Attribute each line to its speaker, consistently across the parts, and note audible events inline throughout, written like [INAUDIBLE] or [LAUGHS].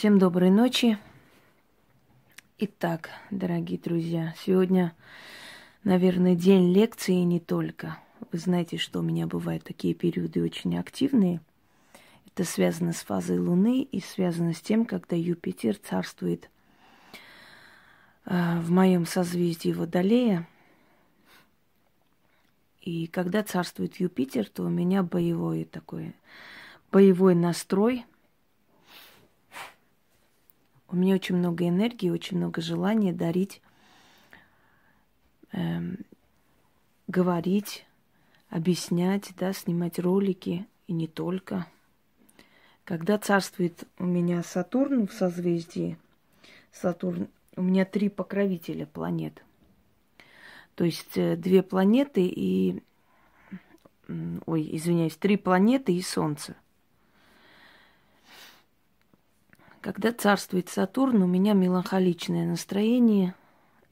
Speaker 1: Всем доброй ночи. Итак, дорогие друзья, сегодня, наверное, день лекции и не только. Вы знаете, что у меня бывают такие периоды очень активные. Это связано с фазой Луны и связано с тем, когда Юпитер царствует э, в моем созвездии Водолея. И когда царствует Юпитер, то у меня боевой такой, боевой настрой – у меня очень много энергии, очень много желания дарить, эм, говорить, объяснять, да, снимать ролики и не только. Когда царствует у меня Сатурн в созвездии, Сатурн, у меня три покровителя планет. То есть э, две планеты и, ой, извиняюсь, три планеты и Солнце – Когда царствует Сатурн, у меня меланхоличное настроение.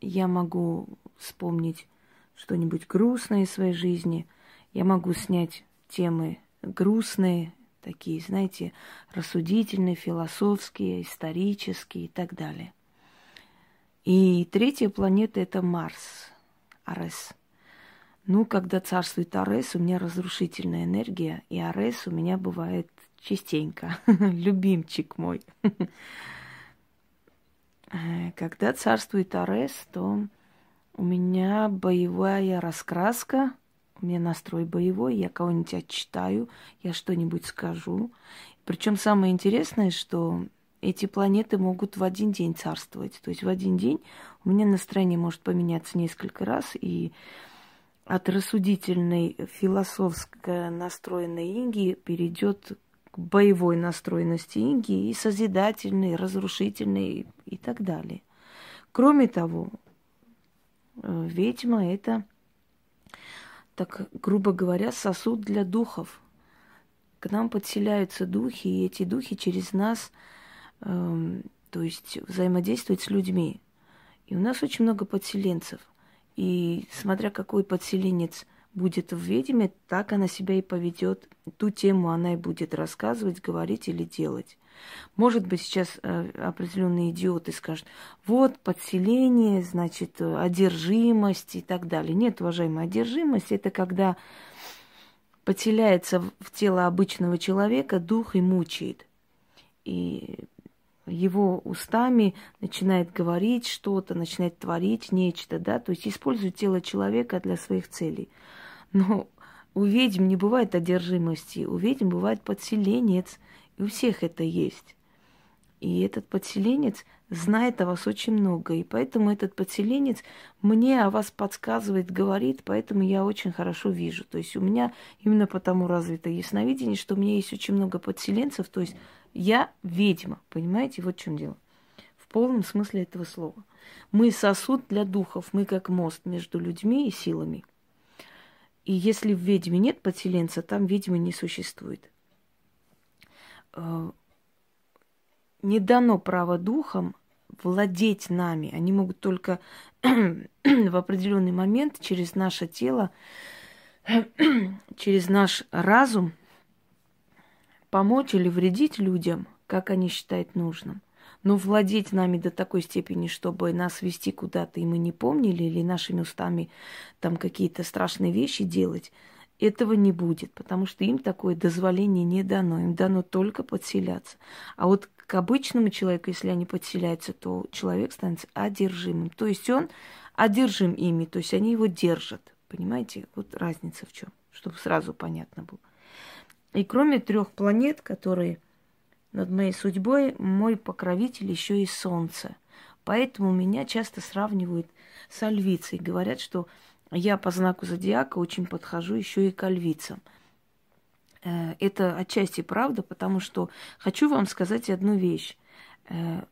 Speaker 1: Я могу вспомнить что-нибудь грустное из своей жизни. Я могу снять темы грустные, такие, знаете, рассудительные, философские, исторические и так далее. И третья планета – это Марс, Арес. Ну, когда царствует Арес, у меня разрушительная энергия, и Арес у меня бывает частенько, [LAUGHS] любимчик мой. Э, когда царствует Арес, то у меня боевая раскраска, у меня настрой боевой, я кого-нибудь отчитаю, я что-нибудь скажу. Причем самое интересное, что эти планеты могут в один день царствовать. То есть в один день у меня настроение может поменяться несколько раз, и от рассудительной, философско настроенной Инги перейдет боевой настроенности Инги и созидательной, разрушительной и так далее. Кроме того, э, ведьма это, так грубо говоря, сосуд для духов. К нам подселяются духи, и эти духи через нас, э, то есть взаимодействуют с людьми. И у нас очень много подселенцев. И смотря какой подселенец – будет в ведьме, так она себя и поведет. Ту тему она и будет рассказывать, говорить или делать. Может быть, сейчас э, определенные идиоты скажут, вот подселение, значит, одержимость и так далее. Нет, уважаемая, одержимость это когда подселяется в тело обычного человека дух и мучает. И его устами начинает говорить что-то, начинает творить нечто, да, то есть использует тело человека для своих целей. Но у ведьм не бывает одержимости, у ведьм бывает подселенец, и у всех это есть. И этот подселенец знает о вас очень много, и поэтому этот подселенец мне о вас подсказывает, говорит, поэтому я очень хорошо вижу. То есть у меня именно потому развито ясновидение, что у меня есть очень много подселенцев, то есть я ведьма, понимаете, вот в чем дело. В полном смысле этого слова. Мы сосуд для духов, мы как мост между людьми и силами – и если в ведьме нет подселенца, там ведьмы не существует. Э, не дано право духам владеть нами. Они могут только [CLEARS THROAT] в определенный момент через наше тело, [CLEARS THROAT] через наш разум помочь или вредить людям, как они считают нужным. Но владеть нами до такой степени, чтобы нас вести куда-то, и мы не помнили, или нашими устами там какие-то страшные вещи делать, этого не будет, потому что им такое дозволение не дано. Им дано только подселяться. А вот к обычному человеку, если они подселяются, то человек становится одержимым. То есть он одержим ими, то есть они его держат. Понимаете? Вот разница в чем, чтобы сразу понятно было. И кроме трех планет, которые над моей судьбой мой покровитель еще и солнце. Поэтому меня часто сравнивают с альвицей. Говорят, что я по знаку зодиака очень подхожу еще и к альвицам. Э, это отчасти правда, потому что хочу вам сказать одну вещь. Э,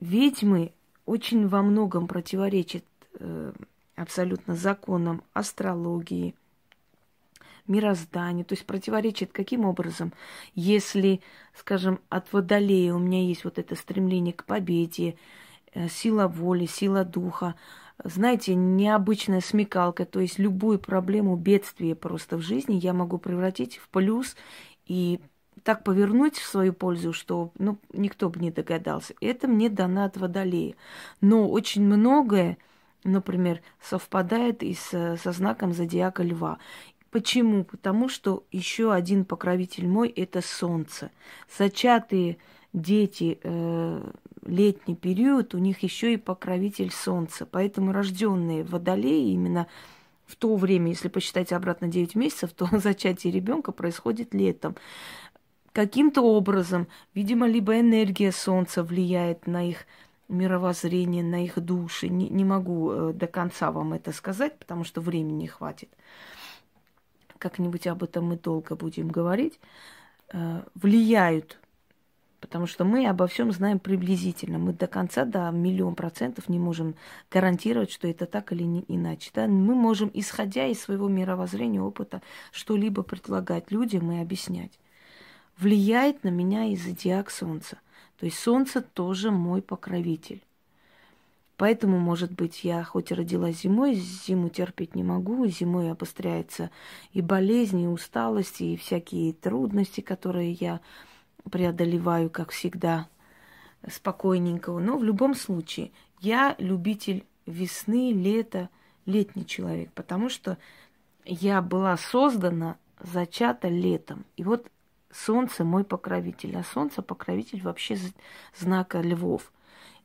Speaker 1: ведьмы очень во многом противоречат э, абсолютно законам астрологии, мирозданию, то есть противоречит каким образом, если, скажем, от водолея у меня есть вот это стремление к победе, э, сила воли, сила духа, знаете, необычная смекалка, то есть любую проблему, бедствие просто в жизни я могу превратить в плюс и так повернуть в свою пользу, что ну, никто бы не догадался. Это мне дано от водолея. Но очень многое, например, совпадает и с, со знаком зодиака льва. Почему? Потому что еще один покровитель мой – это солнце. Зачатые дети, э, летний период, у них еще и покровитель солнца. Поэтому рожденные водолеи именно в то время, если посчитать обратно 9 месяцев, то [LAUGHS] зачатие ребенка происходит летом. Каким-то образом, видимо, либо энергия Солнца влияет на их мировоззрение, на их души. Не, не могу э, до конца вам это сказать, потому что времени не хватит. Как-нибудь об этом мы долго будем говорить. Э, влияют Потому что мы обо всем знаем приблизительно. Мы до конца, до миллион процентов не можем гарантировать, что это так или не иначе. Да? Мы можем, исходя из своего мировоззрения, опыта, что-либо предлагать людям и объяснять. Влияет на меня и зодиак Солнца. То есть Солнце тоже мой покровитель. Поэтому, может быть, я хоть и родилась зимой, зиму терпеть не могу, зимой обостряется и болезни, и усталость, и всякие трудности, которые я преодолеваю, как всегда, спокойненького. Но в любом случае, я любитель весны, лета, летний человек, потому что я была создана, зачата летом. И вот солнце мой покровитель, а солнце покровитель вообще знака львов.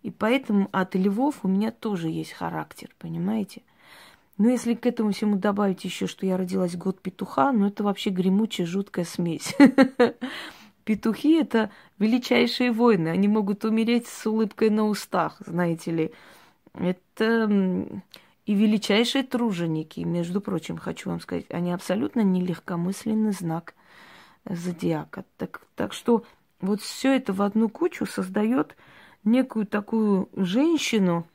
Speaker 1: И поэтому от львов у меня тоже есть характер, понимаете? Но если к этому всему добавить еще, что я родилась год петуха, ну это вообще гремучая, жуткая смесь. [LAUGHS] Петухи – это величайшие воины. Они могут умереть с улыбкой на устах, знаете ли. Это и величайшие труженики, между прочим, хочу вам сказать. Они абсолютно нелегкомысленный знак зодиака. Так, так что вот все это в одну кучу создает некую такую женщину,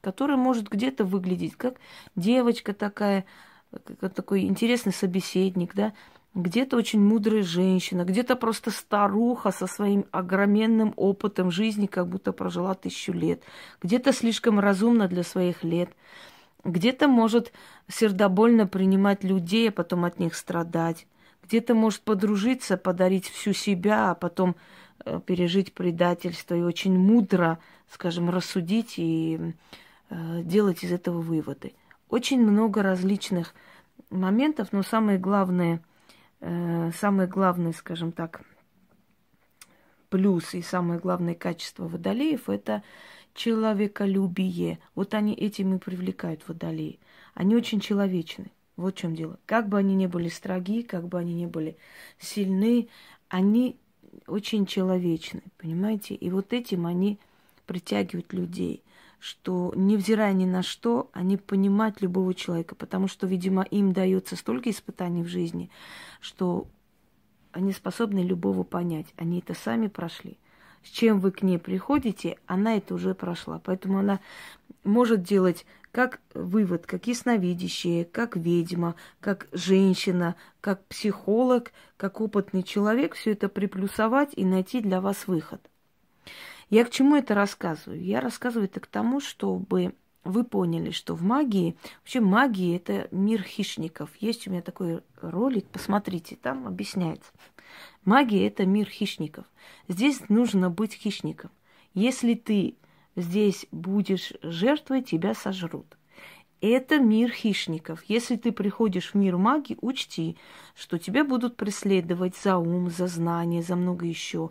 Speaker 1: которая может где-то выглядеть как девочка такая, как такой интересный собеседник, да, где-то очень мудрая женщина, где-то просто старуха со своим огроменным опытом жизни, как будто прожила тысячу лет, где-то слишком разумна для своих лет, где-то может сердобольно принимать людей, а потом от них страдать, где-то может подружиться, подарить всю себя, а потом пережить предательство и очень мудро, скажем, рассудить и э, делать из этого выводы. Очень много различных моментов, но самое главное – э, самое главное, скажем так, плюс и самое главное качество водолеев – это человеколюбие. Вот они этим и привлекают водолеи. Они очень человечны. Вот в чем дело. Как бы они ни были строги, как бы они ни были сильны, они очень человечны, понимаете? И вот этим они притягивают людей что, невзирая ни на что, они понимают любого человека, потому что, видимо, им дается столько испытаний в жизни, что они способны любого понять. Они это сами прошли. С чем вы к ней приходите, она это уже прошла. Поэтому она может делать как вывод, как ясновидящая, как ведьма, как женщина, как психолог, как опытный человек, все это приплюсовать и найти для вас выход. Я к чему это рассказываю? Я рассказываю это к тому, чтобы вы поняли, что в магии, вообще магия это мир хищников. Есть у меня такой ролик, посмотрите, там объясняется. Магия это мир хищников. Здесь нужно быть хищником. Если ты здесь будешь жертвой, тебя сожрут. Это мир хищников. Если ты приходишь в мир магии, учти, что тебя будут преследовать за ум, за знание, за много еще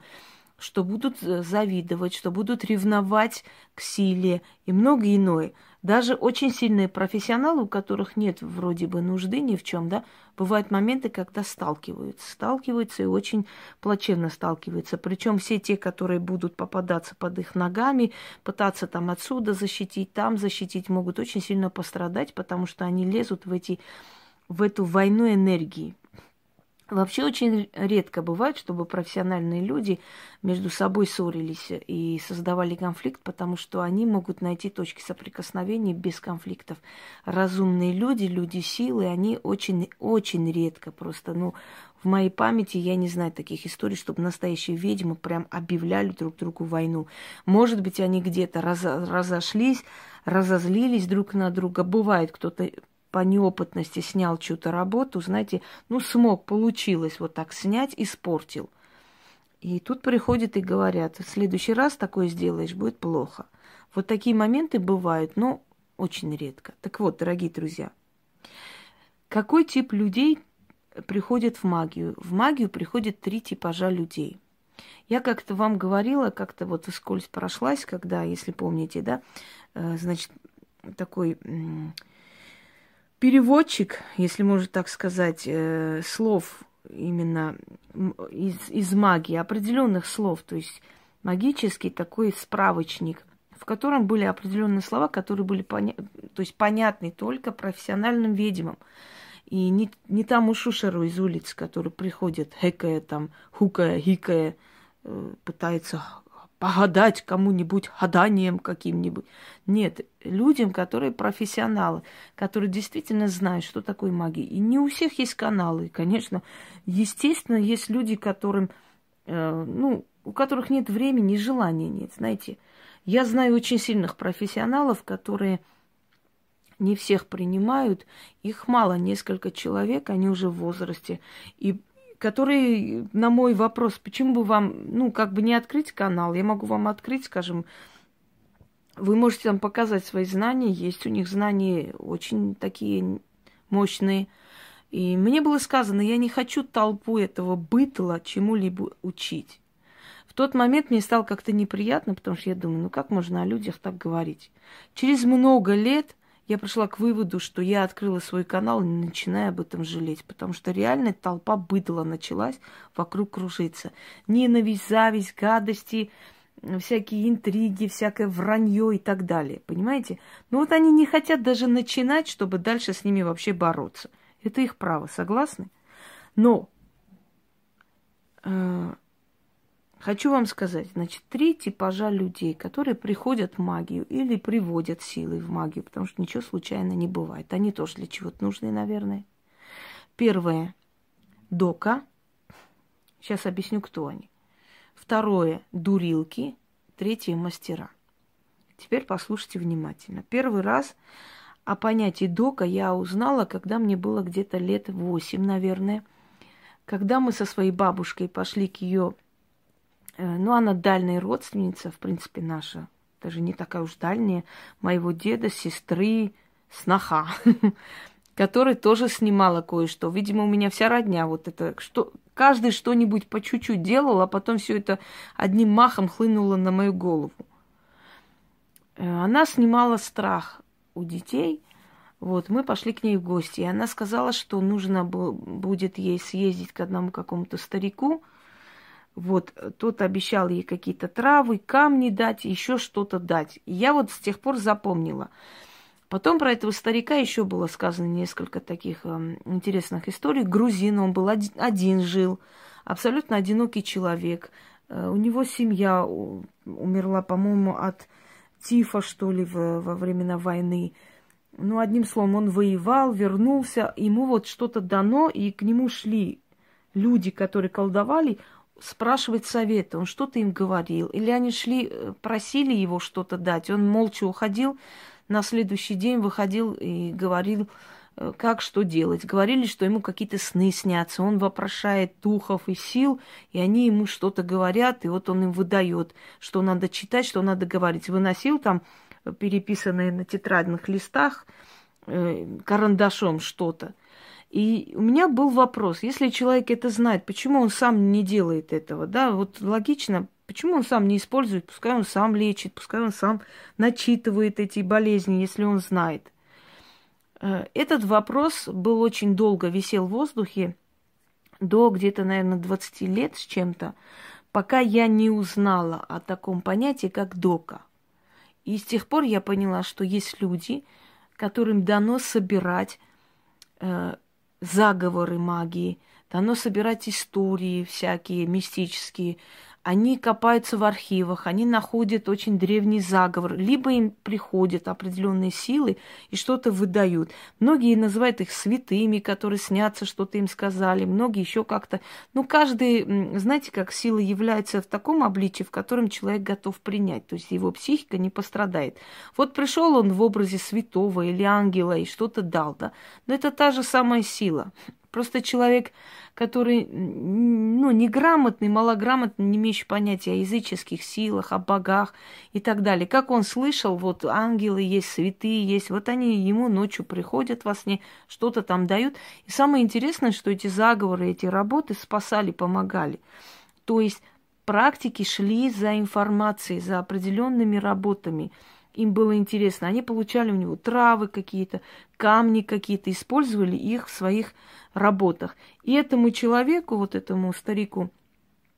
Speaker 1: что будут э, завидовать, что будут ревновать к силе и многое иное. Даже очень сильные профессионалы, у которых нет вроде бы нужды ни в чем, да, бывают моменты, когда сталкиваются, сталкиваются и очень плачевно сталкиваются. Причем все те, которые будут попадаться под их ногами, пытаться там отсюда защитить, там защитить, могут очень сильно пострадать, потому что они лезут в эти в эту войну энергии. Вообще очень редко бывает, чтобы профессиональные люди между собой ссорились и создавали конфликт, потому что они могут найти точки соприкосновения без конфликтов. Разумные люди, люди силы, они очень-очень редко просто, ну, в моей памяти я не знаю таких историй, чтобы настоящие ведьмы прям объявляли друг другу войну. Может быть, они где-то раз, разошлись, разозлились друг на друга. Бывает, кто-то по неопытности снял чью-то работу, знаете, ну, смог, получилось вот так снять, испортил. И тут приходят и говорят, в следующий раз такое сделаешь, будет плохо. Вот такие моменты бывают, но очень редко. Так вот, дорогие друзья, какой тип людей приходит в магию? В магию приходят три типажа людей. Я как-то вам говорила, как-то вот вскользь прошлась, когда, если помните, да, э, значит, такой переводчик, если можно так сказать, э, слов именно из, из магии, определенных слов, то есть магический такой справочник, в котором были определенные слова, которые были поня... то есть понятны только профессиональным ведьмам. И не, не тому шушеру из улиц, который приходит, хекая там, хукая, хикая, э, пытается погадать кому-нибудь гаданием каким-нибудь. Нет, людям, которые профессионалы, которые действительно знают, что такое магия. И не у всех есть каналы. конечно, естественно, есть люди, которым, э, ну, у которых нет времени, желания нет. Знаете, я знаю очень сильных профессионалов, которые не всех принимают. Их мало, несколько человек, они уже в возрасте. И который на мой вопрос, почему бы вам, ну, как бы не открыть канал, я могу вам открыть, скажем, вы можете там показать свои знания, есть у них знания очень такие мощные. И мне было сказано, я не хочу толпу этого бытла чему-либо учить. В тот момент мне стало как-то неприятно, потому что я думаю, ну как можно о людях так говорить? Через много лет я пришла к выводу, что я открыла свой канал, не начиная об этом жалеть, потому что реально толпа быдла началась вокруг кружиться. Ненависть, зависть, гадости, всякие интриги, всякое вранье и так далее. Понимаете? Но вот они не хотят даже начинать, чтобы дальше с ними вообще бороться. Это их право, согласны? Но э, Хочу вам сказать, значит, три типажа людей, которые приходят в магию или приводят силы в магию, потому что ничего случайно не бывает. Они тоже для чего-то нужны, наверное. Первое – дока. Сейчас объясню, кто они. Второе – дурилки. Третье – мастера. Теперь послушайте внимательно. Первый раз о понятии дока я узнала, когда мне было где-то лет восемь, наверное, когда мы со своей бабушкой пошли к ее ну, она дальняя родственница, в принципе, наша. Даже не такая уж дальняя. Моего деда, сестры, сноха, [LAUGHS] которая тоже снимала кое-что. Видимо, у меня вся родня вот это, что каждый что-нибудь по чуть-чуть делал, а потом все это одним махом хлынуло на мою голову. Э, она снимала страх у детей. Вот, мы пошли к ней в гости, и она сказала, что нужно будет ей съездить к одному какому-то старику, вот, тот обещал ей какие-то травы, камни дать, еще что-то дать. И я вот с тех пор запомнила. Потом про этого старика еще было сказано несколько таких э, интересных историй. Грузин, он был один, один жил, абсолютно одинокий человек. Э, у него семья умерла, по-моему, от тифа, что ли, в, во времена войны. Ну, одним словом, он воевал, вернулся, ему вот что-то дано, и к нему шли люди, которые колдовали, спрашивать совета, он что-то им говорил, или они шли, э, просили его что-то дать, он молча уходил, на следующий день выходил и говорил, э, как что делать. Говорили, что ему какие-то сны снятся, он вопрошает духов и сил, и они ему что-то говорят, и вот он им выдает, что надо читать, что надо говорить. Выносил там переписанные на тетрадных листах э, карандашом что-то. И у меня был вопрос, если человек это знает, почему он сам не делает этого, да, вот логично, почему он сам не использует, пускай он сам лечит, пускай он сам начитывает эти болезни, если он знает. Э, этот вопрос был очень долго висел в воздухе, до где-то, наверное, 20 лет с чем-то, пока я не узнала о таком понятии, как дока. И с тех пор я поняла, что есть люди, которым дано собирать э, заговоры магии, дано собирать истории всякие мистические, они копаются в архивах, они находят очень древний заговор, либо им приходят определенные силы и что-то выдают. Многие называют их святыми, которые снятся, что-то им сказали, многие еще как-то. Ну, каждый, знаете, как сила является в таком обличии, в котором человек готов принять, то есть его психика не пострадает. Вот пришел он в образе святого или ангела и что-то дал, да, но это та же самая сила. Просто человек, который, ну, неграмотный, малограмотный, не имеющий понятия о языческих силах, о богах и так далее. Как он слышал, вот ангелы есть, святые есть, вот они ему ночью приходят во сне, что-то там дают. И самое интересное, что эти заговоры, эти работы спасали, помогали. То есть практики шли за информацией, за определенными работами – им было интересно. Они получали у него травы какие-то, камни какие-то, использовали их в своих работах. И этому человеку, вот этому старику,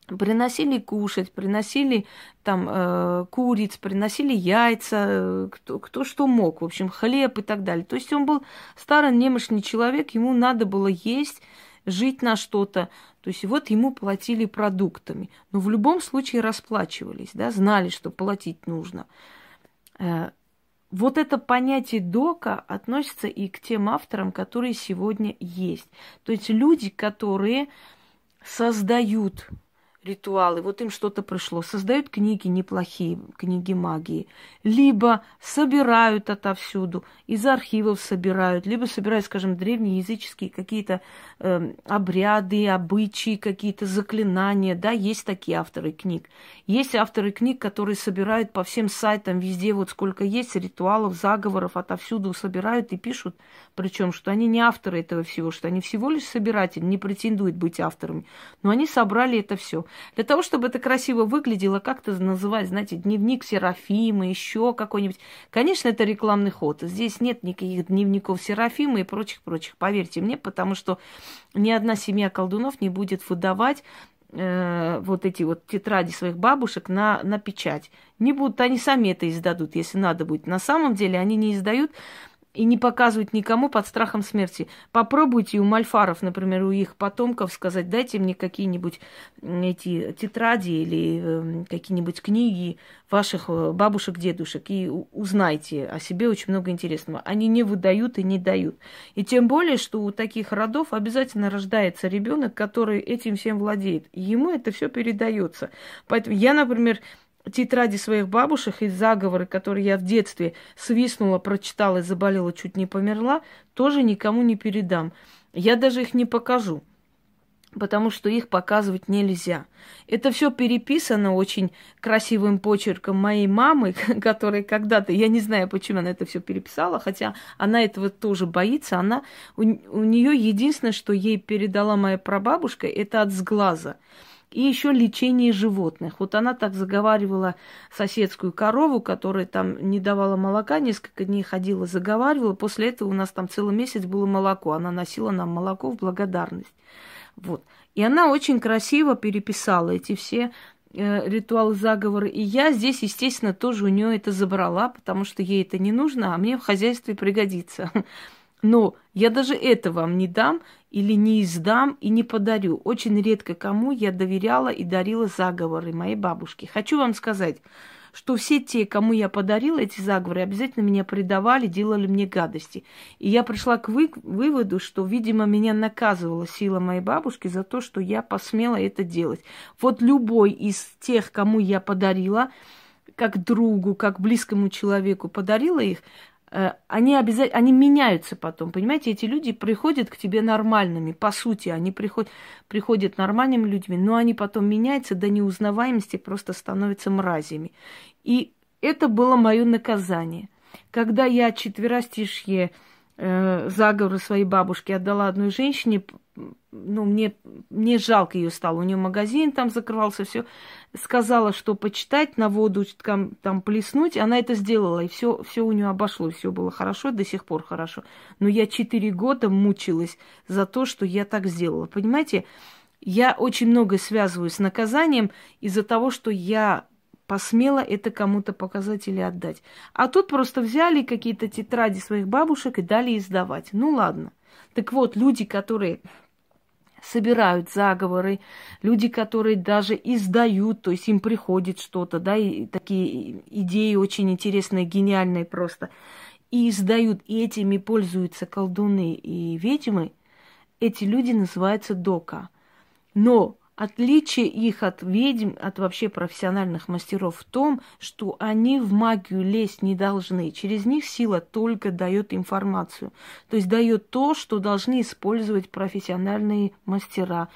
Speaker 1: приносили кушать, приносили там э, куриц, приносили яйца, э, кто, кто что мог, в общем, хлеб и так далее. То есть он был старый немощный человек, ему надо было есть, жить на что-то. То есть вот ему платили продуктами. Но в любом случае расплачивались, да, знали, что платить нужно. Э, вот это понятие дока относится и к тем авторам, которые сегодня есть. То есть люди, которые создают ритуалы, вот им что-то пришло, создают книги неплохие, книги магии, либо собирают отовсюду, из архивов собирают, либо собирают, скажем, древние языческие какие-то э, обряды, обычаи, какие-то заклинания, да, есть такие авторы книг. Есть авторы книг, которые собирают по всем сайтам, везде вот сколько есть ритуалов, заговоров, отовсюду собирают и пишут, причем, что они не авторы этого всего, что они всего лишь собиратели, не претендуют быть авторами, но они собрали это все. Для того, чтобы это красиво выглядело, как то называть, знаете, дневник Серафима, еще какой-нибудь. Конечно, это рекламный ход. Здесь нет никаких дневников Серафима и прочих-прочих. Поверьте мне, потому что ни одна семья колдунов не будет выдавать э, вот эти вот тетради своих бабушек на, на печать. Не будут, они сами это издадут, если надо будет. На самом деле они не издают, и не показывать никому под страхом смерти. Попробуйте у мальфаров, например, у их потомков сказать, дайте мне какие-нибудь эти тетради или э, какие-нибудь книги ваших э, бабушек, дедушек, и узнайте о себе очень много интересного. Они не выдают и не дают. И тем более, что у таких родов обязательно рождается ребенок, который этим всем владеет. Ему это все передается. Поэтому я, например, тетради своих бабушек и заговоры, которые я в детстве свистнула, прочитала и заболела, чуть не померла, тоже никому не передам. Я даже их не покажу, потому что их показывать нельзя. Это все переписано очень красивым почерком моей мамы, [LAUGHS] которая когда-то, я не знаю, почему она это все переписала, хотя она этого тоже боится. Она, у, у нее единственное, что ей передала моя прабабушка, это от сглаза. И еще лечение животных. Вот она так заговаривала соседскую корову, которая там не давала молока, несколько дней ходила, заговаривала. После этого у нас там целый месяц было молоко. Она носила нам молоко в благодарность. Вот. И она очень красиво переписала эти все э, ритуалы заговоры. И я здесь, естественно, тоже у нее это забрала, потому что ей это не нужно, а мне в хозяйстве пригодится. [LAUGHS] Но я даже это вам не дам или не издам и не подарю. Очень редко кому я доверяла и дарила заговоры моей бабушки. Хочу вам сказать, что все те, кому я подарила эти заговоры, обязательно меня предавали, делали мне гадости. И я пришла к вы- выводу, что, видимо, меня наказывала сила моей бабушки за то, что я посмела это делать. Вот любой из тех, кому я подарила, как другу, как близкому человеку подарила их, они обязательно, они меняются потом, понимаете, эти люди приходят к тебе нормальными, по сути, они приходят, приходят нормальными людьми, но они потом меняются до неузнаваемости, просто становятся мразями. И это было мое наказание. Когда я четверостишье э, своей бабушки отдала одной женщине, ну, мне, мне жалко ее стало. У нее магазин там закрывался, все. Сказала, что почитать, на воду там, там плеснуть. Она это сделала, и все, все у нее обошлось, все было хорошо, до сих пор хорошо. Но я четыре года мучилась за то, что я так сделала. Понимаете, я очень много связываю с наказанием из-за того, что я посмела это кому-то показать или отдать. А тут просто взяли какие-то тетради своих бабушек и дали издавать. Ну ладно. Так вот, люди, которые собирают заговоры, люди, которые даже издают, то есть им приходит что-то, да, и такие идеи очень интересные, гениальные просто, и издают, и этими пользуются колдуны и ведьмы, эти люди называются дока. Но Отличие их от ведьм, от вообще профессиональных мастеров в том, что они в магию лезть не должны. Через них сила только дает информацию. То есть дает то, что должны использовать профессиональные мастера.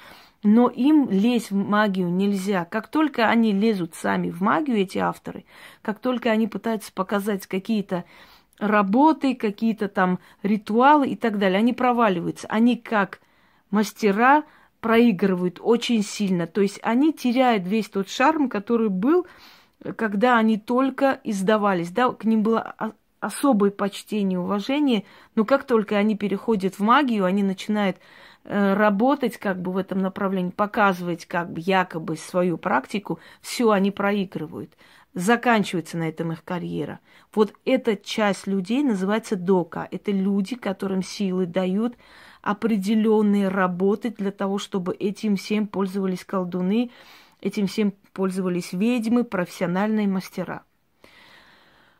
Speaker 1: Но им лезть в магию нельзя. Как только они лезут сами в магию, эти авторы, как только они пытаются показать какие-то работы, какие-то там ритуалы и так далее, они проваливаются. Они как мастера проигрывают очень сильно. То есть они теряют весь тот шарм, который был, когда они только издавались. Да, к ним было особое почтение, уважение, но как только они переходят в магию, они начинают э, работать как бы в этом направлении, показывать как бы якобы свою практику, все они проигрывают. Заканчивается на этом их карьера. Вот эта часть людей называется дока. Это люди, которым силы дают определенные работы для того, чтобы этим всем пользовались колдуны, этим всем пользовались ведьмы, профессиональные мастера.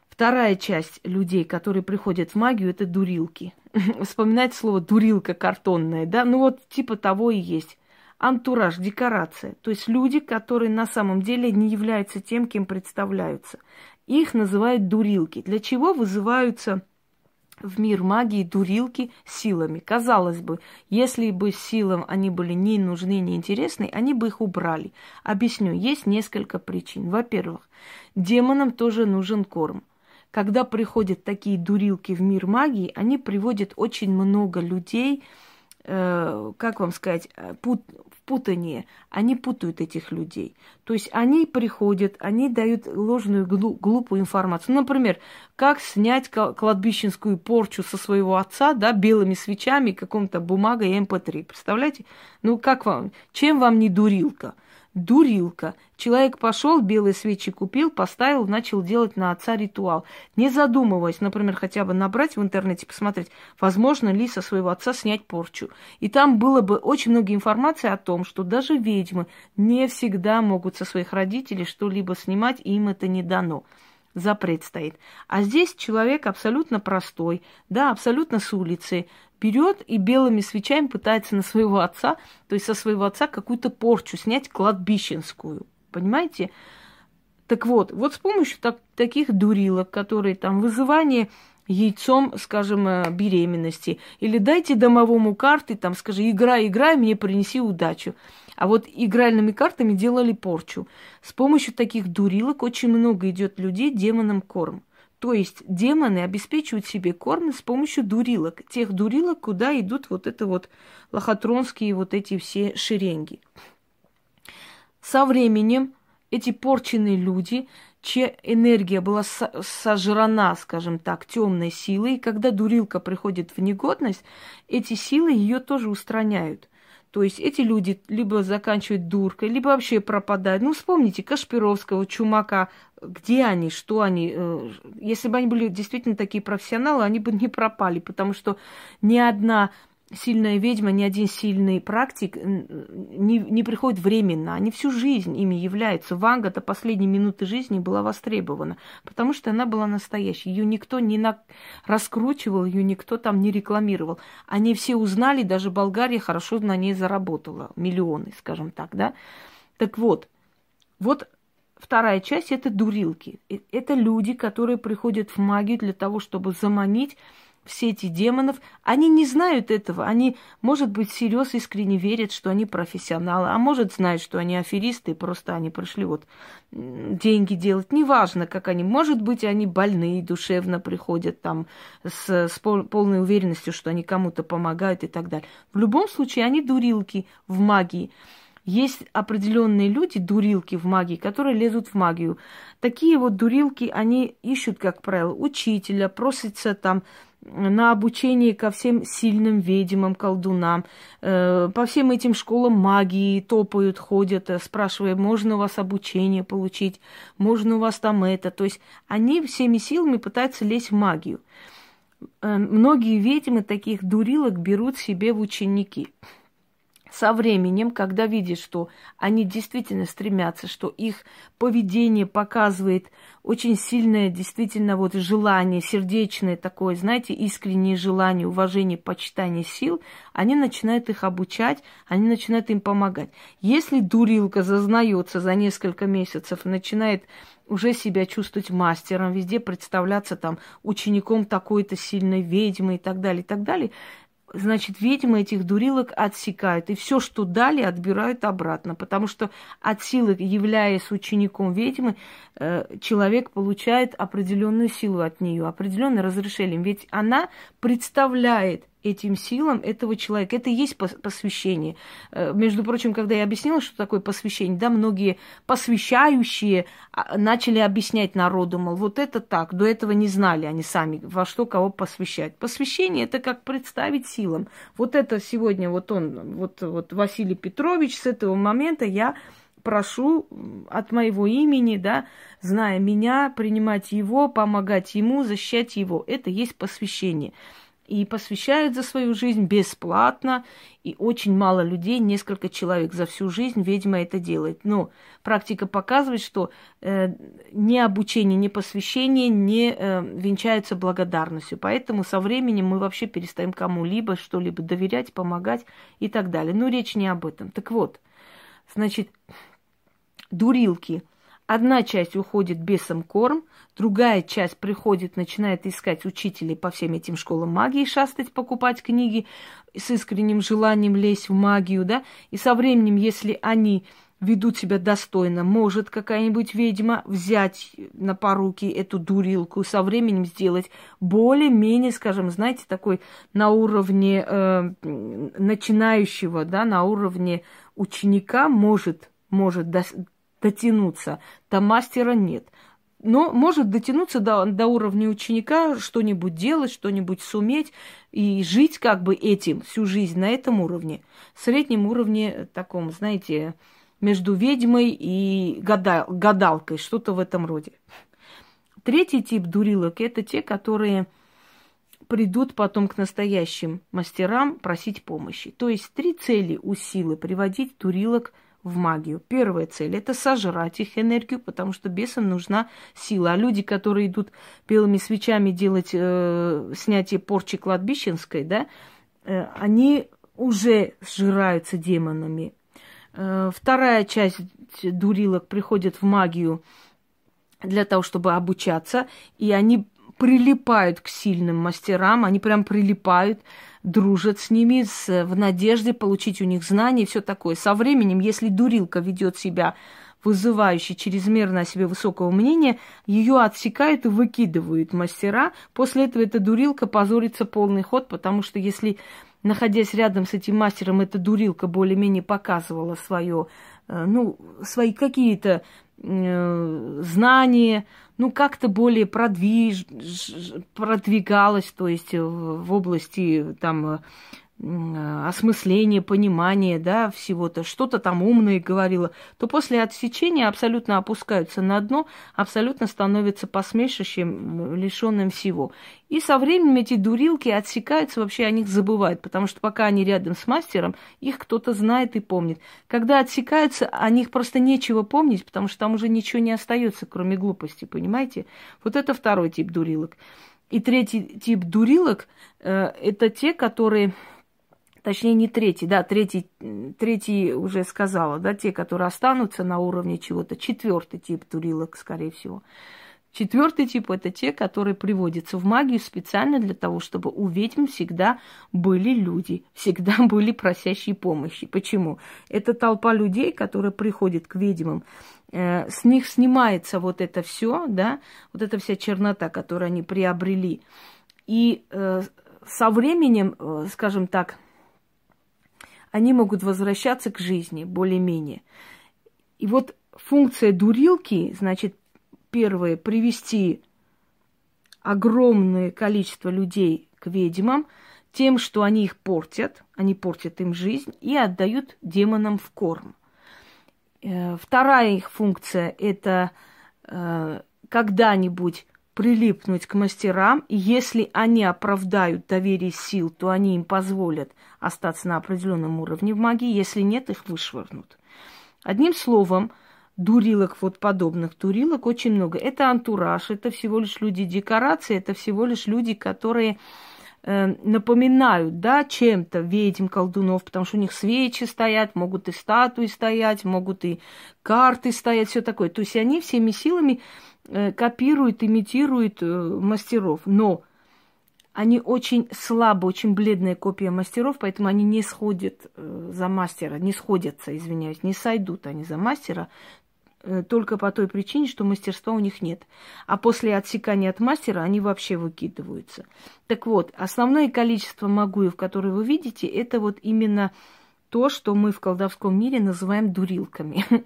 Speaker 1: Вторая часть людей, которые приходят в магию, это дурилки. [LAUGHS] Вспоминать слово дурилка картонная, да? Ну вот типа того и есть. Антураж, декорация. То есть люди, которые на самом деле не являются тем, кем представляются. Их называют дурилки. Для чего вызываются в мир магии дурилки силами. Казалось бы, если бы силам они были не нужны, не интересны, они бы их убрали. Объясню, есть несколько причин. Во-первых, демонам тоже нужен корм. Когда приходят такие дурилки в мир магии, они приводят очень много людей, э, как вам сказать, э, пут, путание. Они путают этих людей. То есть они приходят, они дают ложную глупую информацию. Ну, например, как снять кладбищенскую порчу со своего отца, да, белыми свечами, каком-то бумагой МП3. Представляете? Ну, как вам? Чем вам не дурилка? Дурилка. Человек пошел, белые свечи купил, поставил, начал делать на отца ритуал. Не задумываясь, например, хотя бы набрать в интернете, посмотреть, возможно ли со своего отца снять порчу. И там было бы очень много информации о том, что даже ведьмы не всегда могут со своих родителей что-либо снимать, и им это не дано запрет стоит. А здесь человек абсолютно простой, да, абсолютно с улицы, берет и белыми свечами пытается на своего отца, то есть со своего отца какую-то порчу снять кладбищенскую. Понимаете? Так вот, вот с помощью так, таких дурилок, которые там вызывание яйцом, скажем, э, беременности, или дайте домовому карты, там, скажи, играй, играй, мне принеси удачу. А вот игральными картами делали порчу. С помощью таких дурилок очень много идет людей демонам корм. То есть демоны обеспечивают себе корм с помощью дурилок. Тех дурилок, куда идут вот это вот лохотронские вот эти все шеренги. Со временем эти порченные люди, чья энергия была сожрана, скажем так, темной силой, и когда дурилка приходит в негодность, эти силы ее тоже устраняют. То есть эти люди либо заканчивают дуркой, либо вообще пропадают. Ну, вспомните Кашпировского, Чумака, где они, что они. Э, если бы они были действительно такие профессионалы, они бы не пропали, потому что ни одна сильная ведьма, ни один сильный практик не, не приходит временно. Они всю жизнь ими являются. Ванга до последней минуты жизни была востребована, потому что она была настоящей. Ее никто не на... раскручивал, ее никто там не рекламировал. Они все узнали, даже Болгария хорошо на ней заработала. Миллионы, скажем так, да. Так вот, вот вторая часть – это дурилки. Это люди, которые приходят в магию для того, чтобы заманить все эти демонов, они не знают этого. Они, может быть, всерьез искренне верят, что они профессионалы, а может, знают, что они аферисты, просто они пришли вот деньги делать. Неважно, как они. Может быть, они больные, душевно приходят там с, с полной уверенностью, что они кому-то помогают и так далее. В любом случае, они дурилки в магии. Есть определенные люди, дурилки в магии, которые лезут в магию. Такие вот дурилки, они ищут, как правило, учителя, просятся там на обучение ко всем сильным ведьмам, колдунам, э, по всем этим школам магии топают, ходят, э, спрашивая, можно у вас обучение получить, можно у вас там это. То есть они всеми силами пытаются лезть в магию. Э, многие ведьмы таких дурилок берут себе в ученики. Со временем, когда видишь, что они действительно стремятся, что их поведение показывает очень сильное действительно вот желание, сердечное такое, знаете, искреннее желание, уважение, почитание сил, они начинают их обучать, они начинают им помогать. Если дурилка зазнается за несколько месяцев, начинает уже себя чувствовать мастером, везде представляться там учеником такой-то сильной ведьмы и так далее, и так далее, значит, ведьмы этих дурилок отсекают. И все, что дали, отбирают обратно. Потому что от силы, являясь учеником ведьмы, э, человек получает определенную силу от нее, определенное разрешение. Ведь она представляет этим силам этого человека. Это и есть посвящение. Э, между прочим, когда я объяснила, что такое посвящение, да, многие посвящающие а, начали объяснять народу, мол, вот это так, до этого не знали они сами, во что кого посвящать. Посвящение – это как представить силам. Вот это сегодня вот он, вот, вот Василий Петрович, с этого момента я прошу от моего имени, да, зная меня, принимать его, помогать ему, защищать его. Это есть посвящение и посвящают за свою жизнь бесплатно, и очень мало людей, несколько человек за всю жизнь, видимо, это делает. Но практика показывает, что э, ни обучение, ни посвящение не э, венчаются благодарностью. Поэтому со временем мы вообще перестаем кому-либо что-либо доверять, помогать и так далее. Но речь не об этом. Так вот, значит, дурилки – Одна часть уходит бесом корм, другая часть приходит, начинает искать учителей по всем этим школам магии, шастать, покупать книги с искренним желанием лезть в магию, да, и со временем, если они ведут себя достойно, может какая-нибудь ведьма взять на поруки эту дурилку, со временем сделать более-менее, скажем, знаете, такой на уровне э, начинающего, да, на уровне ученика может может дотянуться. До мастера нет. Но может дотянуться до, до уровня ученика, что-нибудь делать, что-нибудь суметь и жить как бы этим всю жизнь на этом уровне. Среднем уровне таком, знаете, между ведьмой и гадал, гадалкой, что-то в этом роде. Третий тип дурилок – это те, которые придут потом к настоящим мастерам просить помощи. То есть три цели у силы – приводить дурилок – в магию. Первая цель – это сожрать их энергию, потому что бесам нужна сила. А люди, которые идут белыми свечами делать э, снятие порчи кладбищенской, да, э, они уже сжираются демонами. Э, вторая часть дурилок приходит в магию для того, чтобы обучаться, и они прилипают к сильным мастерам, они прям прилипают, дружат с ними с, в надежде получить у них знания и все такое. Со временем, если дурилка ведет себя вызывающий чрезмерно о себе высокого мнения, ее отсекают и выкидывают мастера. После этого эта дурилка позорится полный ход, потому что если, находясь рядом с этим мастером, эта дурилка более-менее показывала свое, э, ну, свои какие-то э, знания, ну, как-то более продвиж... продвигалась, то есть в области там осмысления, понимания, да, всего-то, что-то там умное говорила, то после отсечения абсолютно опускаются на дно, абсолютно становятся посмешищем, лишенным всего. И со временем эти дурилки отсекаются, вообще о них забывают, потому что пока они рядом с мастером, их кто-то знает и помнит. Когда отсекаются, о них просто нечего помнить, потому что там уже ничего не остается, кроме глупости, понимаете? Вот это второй тип дурилок. И третий тип дурилок э, это те, которые точнее не третий, да, третий, третий уже сказала, да, те, которые останутся на уровне чего-то, четвертый тип турилок, скорее всего. Четвертый тип это те, которые приводятся в магию специально для того, чтобы у ведьм всегда были люди, всегда [LAUGHS] были просящие помощи. Почему? Это толпа людей, которые приходят к ведьмам, э, с них снимается вот это все, да, вот эта вся чернота, которую они приобрели. И э, со временем, э, скажем так, они могут возвращаться к жизни более-менее. И вот функция дурилки, значит, первое, привести огромное количество людей к ведьмам тем, что они их портят, они портят им жизнь и отдают демонам в корм. Э, вторая их функция – это э, когда-нибудь прилипнуть к мастерам, если они оправдают доверие сил, то они им позволят остаться на определенном уровне в магии, если нет, их вышвырнут. Одним словом, дурилок, вот подобных дурилок очень много. Это антураж, это всего лишь люди декорации, это всего лишь люди, которые э, напоминают, да, чем-то ведьм, колдунов, потому что у них свечи стоят, могут и статуи стоять, могут и карты стоять, все такое. То есть они всеми силами Э, копируют, имитируют э, мастеров, но они очень слабо, очень бледная копия мастеров, поэтому они не сходят э, за мастера, не сходятся, извиняюсь, не сойдут они за мастера, только по той причине, что мастерства у них нет. А после отсекания от мастера они вообще выкидываются. Так вот, основное количество магуев, которые вы видите, это вот именно то, что мы в колдовском мире называем дурилками. [LAUGHS]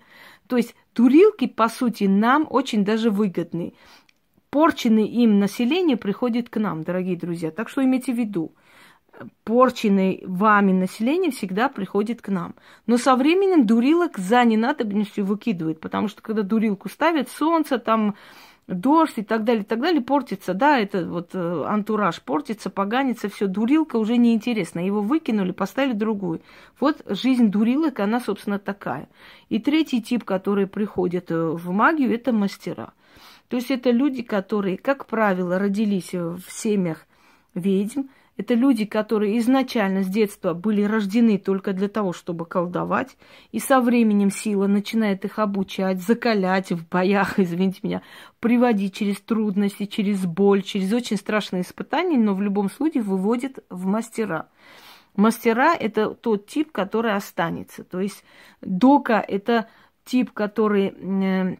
Speaker 1: То есть Турилки, по сути, нам очень даже выгодны. Порченное им население приходит к нам, дорогие друзья. Так что имейте в виду, порченное вами население всегда приходит к нам. Но со временем дурилок за ненадобностью выкидывает, потому что когда дурилку ставят, солнце там дождь и так далее, и так далее, портится, да, это вот э, антураж портится, поганится, все, дурилка уже неинтересна. Его выкинули, поставили другую. Вот жизнь дурилок, она, собственно, такая. И третий тип, который приходит э, в магию, это мастера. То есть это люди, которые, как правило, родились в семьях ведьм, это люди, которые изначально с детства были рождены только для того, чтобы колдовать, и со временем сила начинает их обучать, закалять в боях, [LAUGHS] извините меня, приводить через трудности, через боль, через очень страшные испытания, но в любом случае выводит в мастера. Мастера – это тот тип, который останется. То есть дока – это тип, который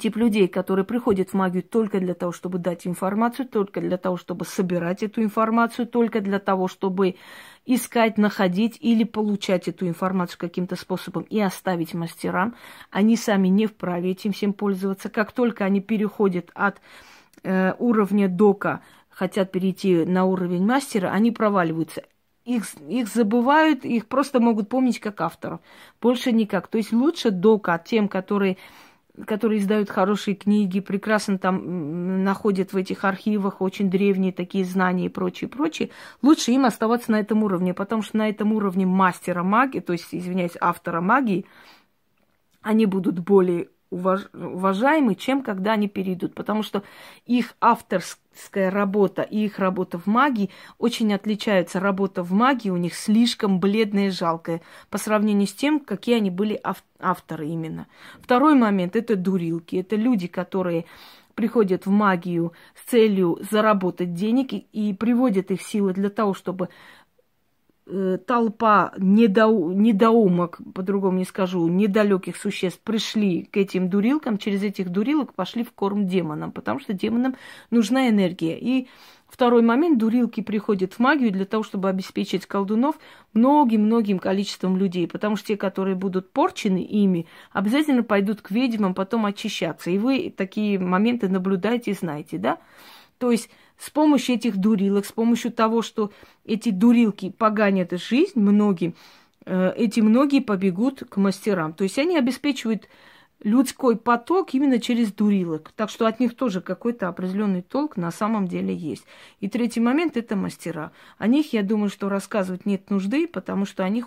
Speaker 1: тип людей, которые приходят в магию только для того, чтобы дать информацию, только для того, чтобы собирать эту информацию, только для того, чтобы искать, находить или получать эту информацию каким-то способом и оставить мастерам. Они сами не вправе этим всем пользоваться. Как только они переходят от э, уровня дока, хотят перейти на уровень мастера, они проваливаются их, их забывают, их просто могут помнить как авторов. Больше никак. То есть лучше дока тем, которые которые издают хорошие книги, прекрасно там находят в этих архивах очень древние такие знания и прочее, прочее, лучше им оставаться на этом уровне, потому что на этом уровне мастера магии, то есть, извиняюсь, автора магии, они будут более уваж... уважаемы, чем когда они перейдут, потому что их авторская работа и их работа в магии очень отличаются. Работа в магии у них слишком бледная и жалкая по сравнению с тем, какие они были ав... авторы именно. Второй момент – это дурилки, это люди, которые приходят в магию с целью заработать денег и, и приводят их силы для того, чтобы толпа недоу, недоумок, по-другому не скажу, недалеких существ пришли к этим дурилкам, через этих дурилок пошли в корм демонам, потому что демонам нужна энергия. И второй момент, дурилки приходят в магию для того, чтобы обеспечить колдунов многим-многим количеством людей, потому что те, которые будут порчены ими, обязательно пойдут к ведьмам потом очищаться. И вы такие моменты наблюдаете и знаете, да? То есть с помощью этих дурилок, с помощью того, что эти дурилки поганят жизнь многим, э, эти многие побегут к мастерам. То есть они обеспечивают людской поток именно через дурилок. Так что от них тоже какой-то определенный толк на самом деле есть. И третий момент – это мастера. О них, я думаю, что рассказывать нет нужды, потому что они